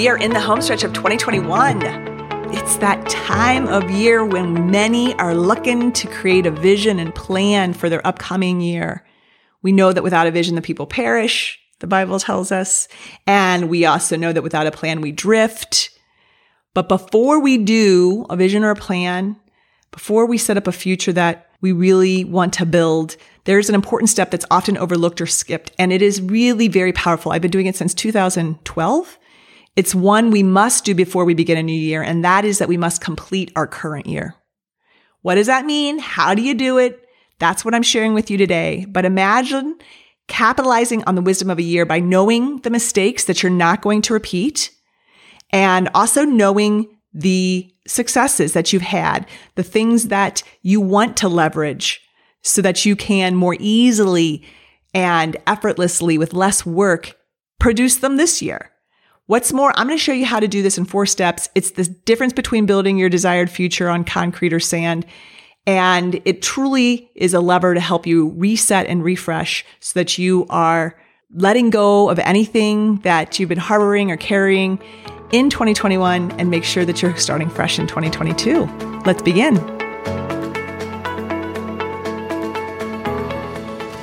We are in the homestretch of 2021. It's that time of year when many are looking to create a vision and plan for their upcoming year. We know that without a vision, the people perish, the Bible tells us. And we also know that without a plan, we drift. But before we do a vision or a plan, before we set up a future that we really want to build, there's an important step that's often overlooked or skipped. And it is really very powerful. I've been doing it since 2012. It's one we must do before we begin a new year. And that is that we must complete our current year. What does that mean? How do you do it? That's what I'm sharing with you today. But imagine capitalizing on the wisdom of a year by knowing the mistakes that you're not going to repeat and also knowing the successes that you've had, the things that you want to leverage so that you can more easily and effortlessly with less work produce them this year. What's more, I'm going to show you how to do this in four steps. It's the difference between building your desired future on concrete or sand. And it truly is a lever to help you reset and refresh so that you are letting go of anything that you've been harboring or carrying in 2021 and make sure that you're starting fresh in 2022. Let's begin.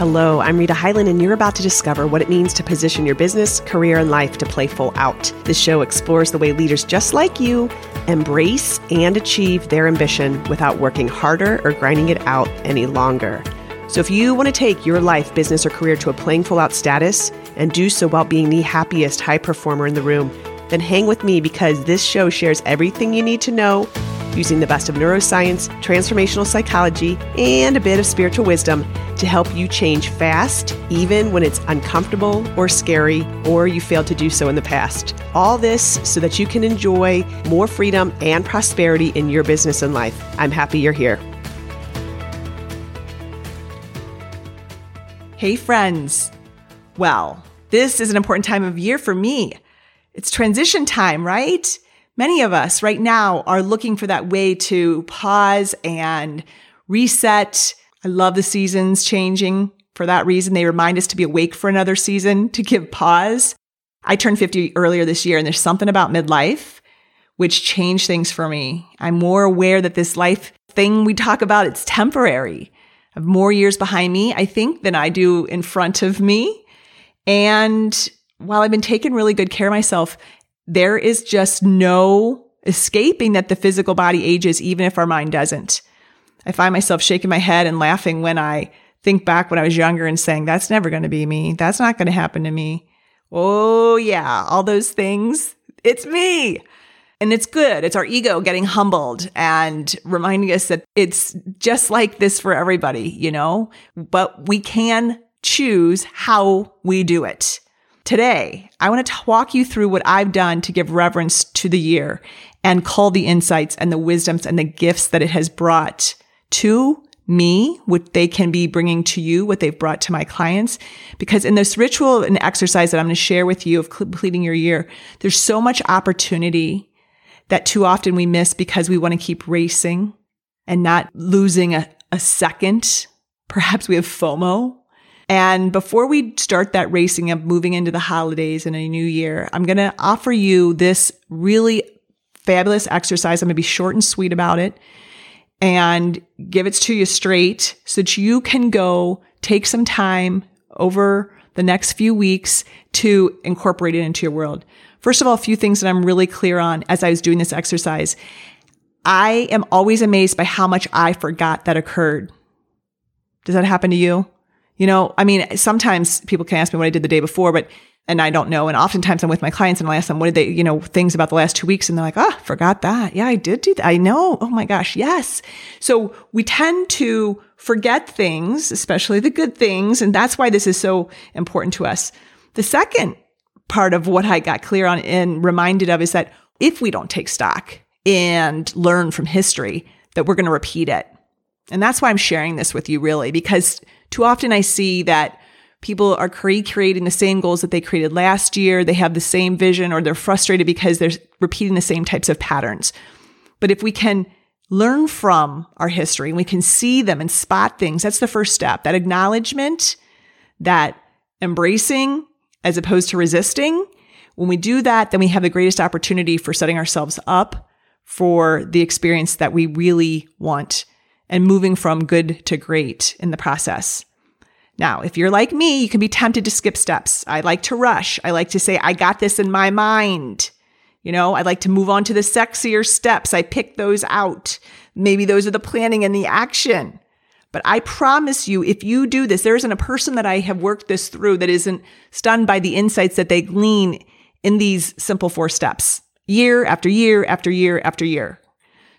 Hello, I'm Rita Hyland, and you're about to discover what it means to position your business, career, and life to play full out. This show explores the way leaders just like you embrace and achieve their ambition without working harder or grinding it out any longer. So, if you want to take your life, business, or career to a playing full out status and do so while being the happiest high performer in the room, then hang with me because this show shares everything you need to know using the best of neuroscience, transformational psychology, and a bit of spiritual wisdom to help you change fast, even when it's uncomfortable or scary, or you failed to do so in the past. All this so that you can enjoy more freedom and prosperity in your business and life. I'm happy you're here. Hey, friends. Well, this is an important time of year for me. It's transition time, right? Many of us right now are looking for that way to pause and reset. I love the seasons changing. For that reason, they remind us to be awake for another season, to give pause. I turned 50 earlier this year, and there's something about midlife which changed things for me. I'm more aware that this life thing we talk about, it's temporary. I have more years behind me, I think, than I do in front of me. And while I've been taking really good care of myself, there is just no escaping that the physical body ages, even if our mind doesn't. I find myself shaking my head and laughing when I think back when I was younger and saying, that's never going to be me. That's not going to happen to me. Oh, yeah, all those things. It's me. And it's good. It's our ego getting humbled and reminding us that it's just like this for everybody, you know, but we can choose how we do it. Today, I want to walk you through what I've done to give reverence to the year and call the insights and the wisdoms and the gifts that it has brought to me, what they can be bringing to you, what they've brought to my clients. Because in this ritual and exercise that I'm going to share with you of completing your year, there's so much opportunity that too often we miss because we want to keep racing and not losing a, a second. Perhaps we have FOMO and before we start that racing of moving into the holidays and a new year, I'm going to offer you this really fabulous exercise. I'm going to be short and sweet about it and give it to you straight so that you can go take some time over the next few weeks to incorporate it into your world. First of all, a few things that I'm really clear on as I was doing this exercise. I am always amazed by how much I forgot that occurred. Does that happen to you? You know, I mean, sometimes people can ask me what I did the day before, but and I don't know. And oftentimes I'm with my clients and I'll ask them, what did they, you know, things about the last two weeks? And they're like, oh, forgot that. Yeah, I did do that. I know. Oh my gosh. Yes. So we tend to forget things, especially the good things. And that's why this is so important to us. The second part of what I got clear on and reminded of is that if we don't take stock and learn from history, that we're going to repeat it. And that's why I'm sharing this with you really, because too often I see that people are recreating the same goals that they created last year. They have the same vision or they're frustrated because they're repeating the same types of patterns. But if we can learn from our history and we can see them and spot things, that's the first step. That acknowledgement, that embracing as opposed to resisting. When we do that, then we have the greatest opportunity for setting ourselves up for the experience that we really want and moving from good to great in the process. Now, if you're like me, you can be tempted to skip steps. I like to rush. I like to say, I got this in my mind. You know, I like to move on to the sexier steps. I pick those out. Maybe those are the planning and the action. But I promise you, if you do this, there isn't a person that I have worked this through that isn't stunned by the insights that they glean in these simple four steps year after year after year after year.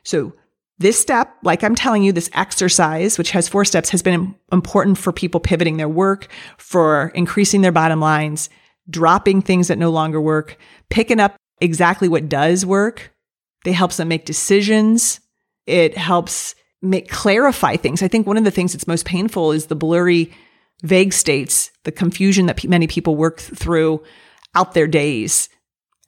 So this step, like I'm telling you, this exercise, which has four steps, has been important for people pivoting their work, for increasing their bottom lines, dropping things that no longer work, picking up exactly what does work. It helps them make decisions. It helps make clarify things. I think one of the things that's most painful is the blurry, vague states, the confusion that p- many people work th- through out their days.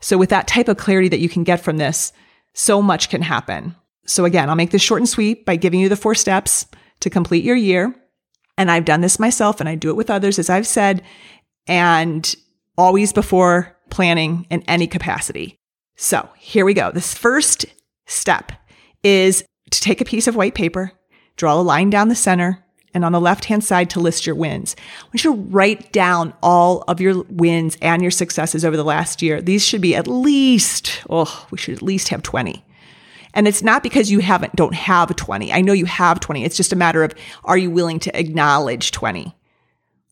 So with that type of clarity that you can get from this, so much can happen. So again, I'll make this short and sweet by giving you the four steps to complete your year. And I've done this myself and I do it with others, as I've said, and always before planning in any capacity. So here we go. This first step is to take a piece of white paper, draw a line down the center, and on the left hand side to list your wins. I want you to write down all of your wins and your successes over the last year. These should be at least, oh, we should at least have 20. And it's not because you haven't, don't have 20. I know you have 20. It's just a matter of, are you willing to acknowledge 20?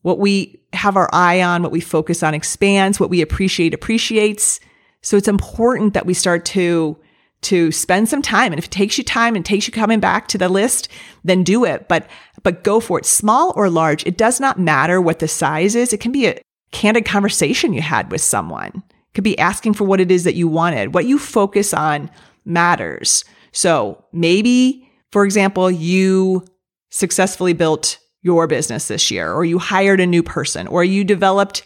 What we have our eye on, what we focus on expands, what we appreciate appreciates. So it's important that we start to to spend some time. And if it takes you time and takes you coming back to the list, then do it. But, but go for it. Small or large, it does not matter what the size is. It can be a candid conversation you had with someone. It could be asking for what it is that you wanted. What you focus on matters. So maybe, for example, you successfully built your business this year, or you hired a new person, or you developed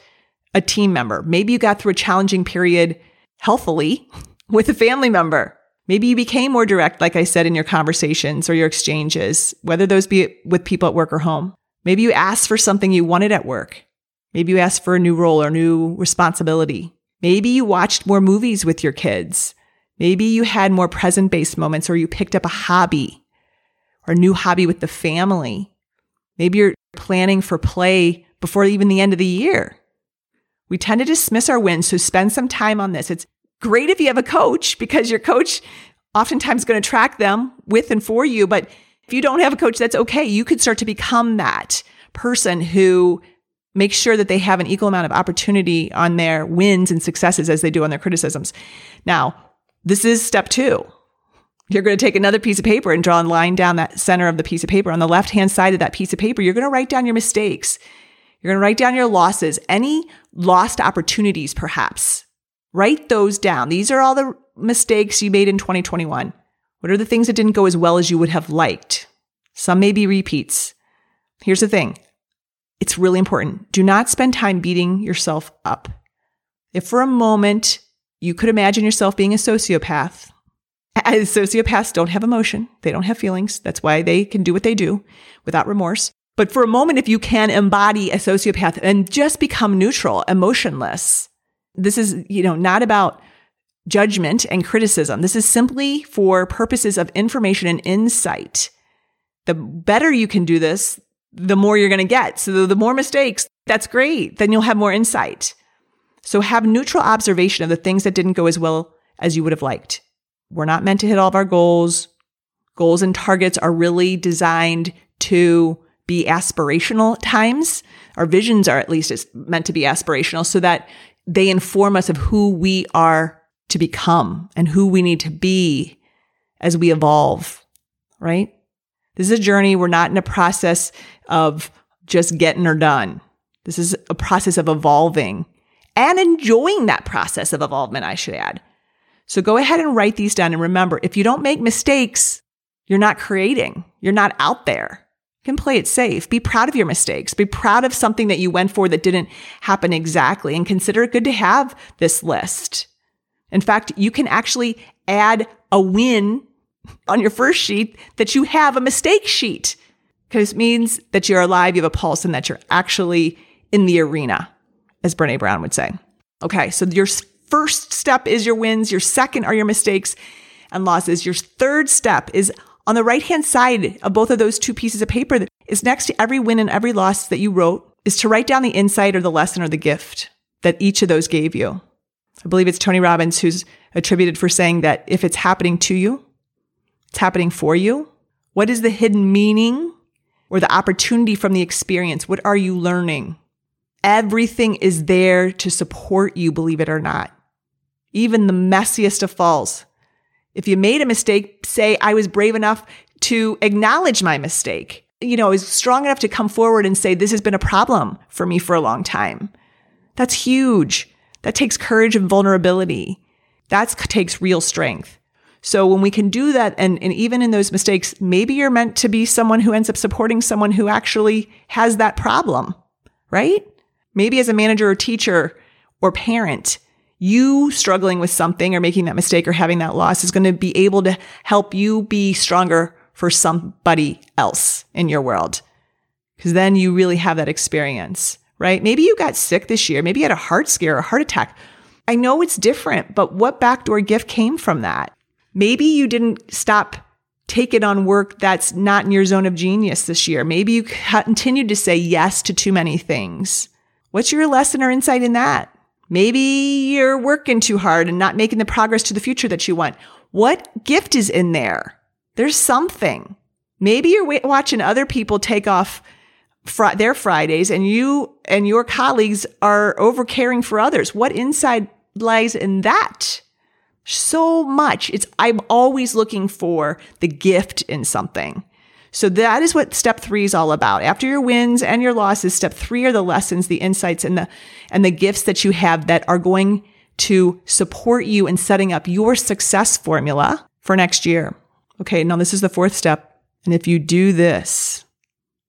a team member. Maybe you got through a challenging period healthily with a family member. Maybe you became more direct, like I said, in your conversations or your exchanges, whether those be with people at work or home. Maybe you asked for something you wanted at work. Maybe you asked for a new role or new responsibility. Maybe you watched more movies with your kids. Maybe you had more present based moments or you picked up a hobby or a new hobby with the family. Maybe you're planning for play before even the end of the year. We tend to dismiss our wins, so spend some time on this. It's great if you have a coach because your coach oftentimes going to track them with and for you. But if you don't have a coach, that's okay. You could start to become that person who makes sure that they have an equal amount of opportunity on their wins and successes as they do on their criticisms. Now, this is step two. You're going to take another piece of paper and draw a line down that center of the piece of paper. On the left hand side of that piece of paper, you're going to write down your mistakes. You're going to write down your losses, any lost opportunities, perhaps, Write those down. These are all the mistakes you made in 2021. What are the things that didn't go as well as you would have liked? Some may be repeats. Here's the thing. It's really important. Do not spend time beating yourself up. If for a moment you could imagine yourself being a sociopath, as sociopaths don't have emotion, they don't have feelings. That's why they can do what they do without remorse. But for a moment, if you can embody a sociopath and just become neutral, emotionless, this is, you know, not about judgment and criticism. This is simply for purposes of information and insight. The better you can do this, the more you're going to get. So the more mistakes, that's great. Then you'll have more insight. So have neutral observation of the things that didn't go as well as you would have liked. We're not meant to hit all of our goals. Goals and targets are really designed to be aspirational times. Our visions are at least meant to be aspirational so that they inform us of who we are to become and who we need to be as we evolve, right? This is a journey. We're not in a process of just getting her done. This is a process of evolving and enjoying that process of evolvement, I should add. So go ahead and write these down. And remember, if you don't make mistakes, you're not creating, you're not out there You can play it safe. Be proud of your mistakes. Be proud of something that you went for that didn't happen exactly and consider it good to have this list. In fact, you can actually add a win on your first sheet that you have a mistake sheet because it means that you're alive, you have a pulse, and that you're actually in the arena, as Brene Brown would say. Okay, so your first step is your wins. Your second are your mistakes and losses. Your third step is on the right hand side of both of those two pieces of paper that is next to every win and every loss that you wrote is to write down the insight or the lesson or the gift that each of those gave you. I believe it's Tony Robbins who's attributed for saying that if it's happening to you, it's happening for you. What is the hidden meaning or the opportunity from the experience? What are you learning? Everything is there to support you, believe it or not. Even the messiest of falls. If you made a mistake, say, I was brave enough to acknowledge my mistake. You know, I was strong enough to come forward and say, this has been a problem for me for a long time. That's huge. That takes courage and vulnerability. That takes real strength. So when we can do that, and, and even in those mistakes, maybe you're meant to be someone who ends up supporting someone who actually has that problem, right? Maybe as a manager or teacher or parent, you struggling with something or making that mistake or having that loss is going to be able to help you be stronger for somebody else in your world. Cause then you really have that experience, right? Maybe you got sick this year. Maybe you had a heart scare or a heart attack. I know it's different, but what backdoor gift came from that? Maybe you didn't stop taking on work that's not in your zone of genius this year. Maybe you continued to say yes to too many things. What's your lesson or insight in that? Maybe you're working too hard and not making the progress to the future that you want. What gift is in there? There's something. Maybe you're watching other people take off fr- their Fridays and you and your colleagues are over caring for others. What inside lies in that? So much. It's, I'm always looking for the gift in something. So that is what step three is all about. After your wins and your losses, step three are the lessons, the insights and the, and the gifts that you have that are going to support you in setting up your success formula for next year. Okay. Now this is the fourth step. And if you do this,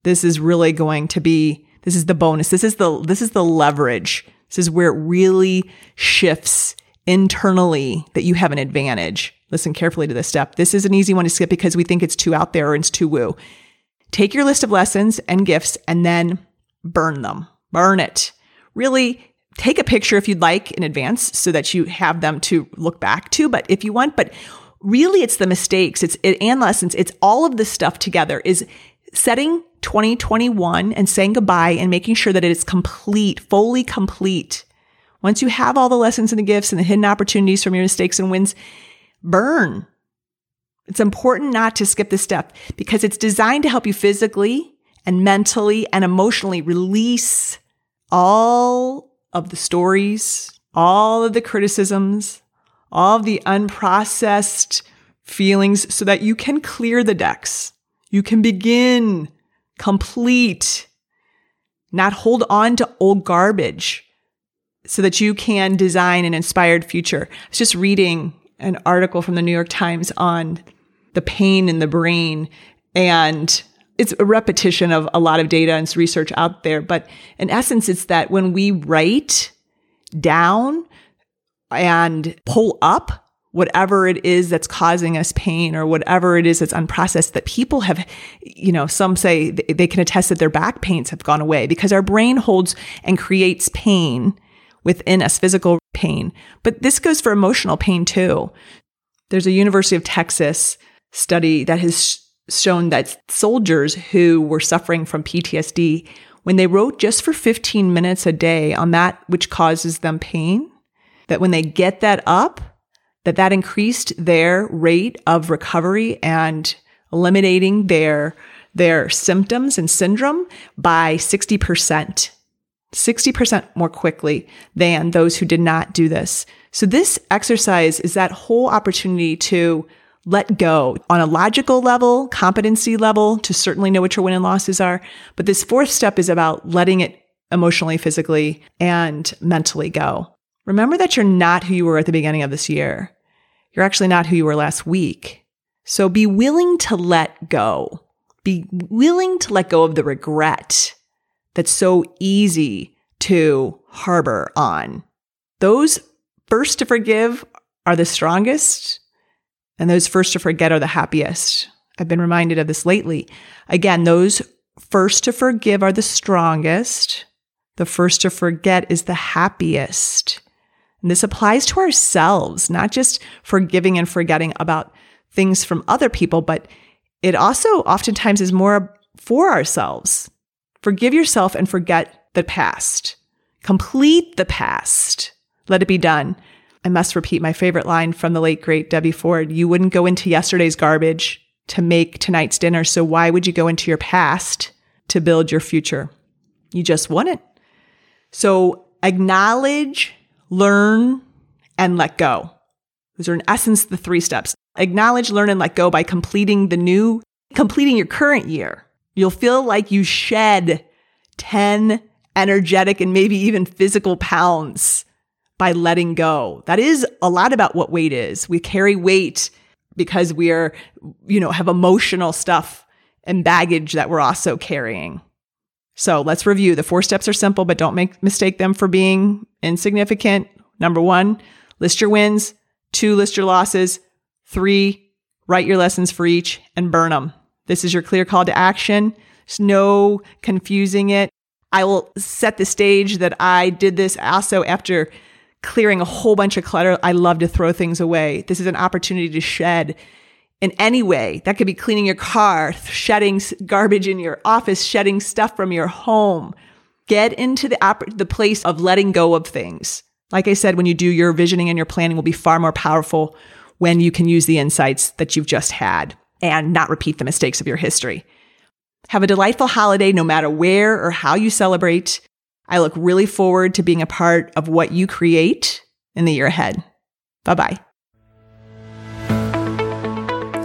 this is really going to be, this is the bonus. This is the, this is the leverage. This is where it really shifts internally that you have an advantage. Listen carefully to this step. This is an easy one to skip because we think it's too out there or it's too woo. Take your list of lessons and gifts and then burn them. Burn it. Really take a picture if you'd like in advance so that you have them to look back to. But if you want, but really it's the mistakes, it's it, and lessons. It's all of this stuff together is setting 2021 and saying goodbye and making sure that it is complete, fully complete. Once you have all the lessons and the gifts and the hidden opportunities from your mistakes and wins, burn. It's important not to skip this step because it's designed to help you physically and mentally and emotionally release all of the stories, all of the criticisms, all of the unprocessed feelings so that you can clear the decks. You can begin, complete, not hold on to old garbage so that you can design an inspired future. I was just reading an article from the New York Times on the pain in the brain and it's a repetition of a lot of data and research out there. But in essence, it's that when we write down and pull up whatever it is that's causing us pain or whatever it is that's unprocessed that people have, you know, some say they can attest that their back pains have gone away because our brain holds and creates pain within us, physical pain. But this goes for emotional pain too. There's a University of Texas study that has shown that soldiers who were suffering from PTSD, when they wrote just for 15 minutes a day on that which causes them pain, that when they get that up, that that increased their rate of recovery and eliminating their their symptoms and syndrome by 60%. 60% more quickly than those who did not do this. So this exercise is that whole opportunity to let go on a logical level, competency level to certainly know what your win and losses are. But this fourth step is about letting it emotionally, physically, and mentally go. Remember that you're not who you were at the beginning of this year. You're actually not who you were last week. So be willing to let go. Be willing to let go of the regret that's so easy to harbor on. Those first to forgive are the strongest, and those first to forget are the happiest. I've been reminded of this lately. Again, those first to forgive are the strongest. The first to forget is the happiest. And this applies to ourselves, not just forgiving and forgetting about things from other people, but it also oftentimes is more for ourselves. Forgive yourself and forget the past. Complete the past. Let it be done. I must repeat my favorite line from the late great Debbie Ford. You wouldn't go into yesterday's garbage to make tonight's dinner. So why would you go into your past to build your future? You just wouldn't. So acknowledge, learn, and let go. Those are in essence the three steps. Acknowledge, learn, and let go by completing the new, completing your current year. You'll feel like you shed 10 energetic and maybe even physical pounds by letting go. That is a lot about what weight is. We carry weight because we're, you know, have emotional stuff and baggage that we're also carrying. So let's review. The four steps are simple, but don't make mistake them for being insignificant. Number one, list your wins. Two, list your losses. Three, write your lessons for each and burn them. This is your clear call to action. There's no confusing it. I will set the stage that I did this also after clearing a whole bunch of clutter. I love to throw things away. This is an opportunity to shed in any way. That could be cleaning your car, shedding garbage in your office, shedding stuff from your home. Get into the, op- the place of letting go of things. Like I said, when you do your visioning and your planning will be far more powerful when you can use the insights that you've just had and not repeat the mistakes of your history. Have a delightful holiday no matter where or how you celebrate. I look really forward to being a part of what you create in the year ahead. Bye bye.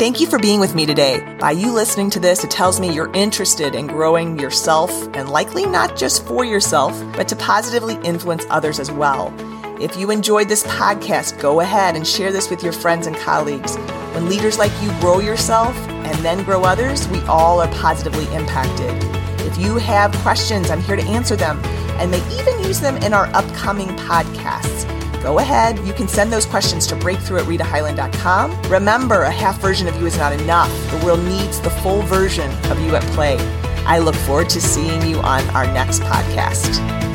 Thank you for being with me today. By you listening to this, it tells me you're interested in growing yourself and likely not just for yourself, but to positively influence others as well. If you enjoyed this podcast, go ahead and share this with your friends and colleagues. When leaders like you grow yourself and then grow others, we all are positively impacted. If you have questions, I'm here to answer them and may even use them in our upcoming podcasts. Go ahead, you can send those questions to breakthrough at ritahyland.com. Remember, a half version of you is not enough. The world needs the full version of you at play. I look forward to seeing you on our next podcast.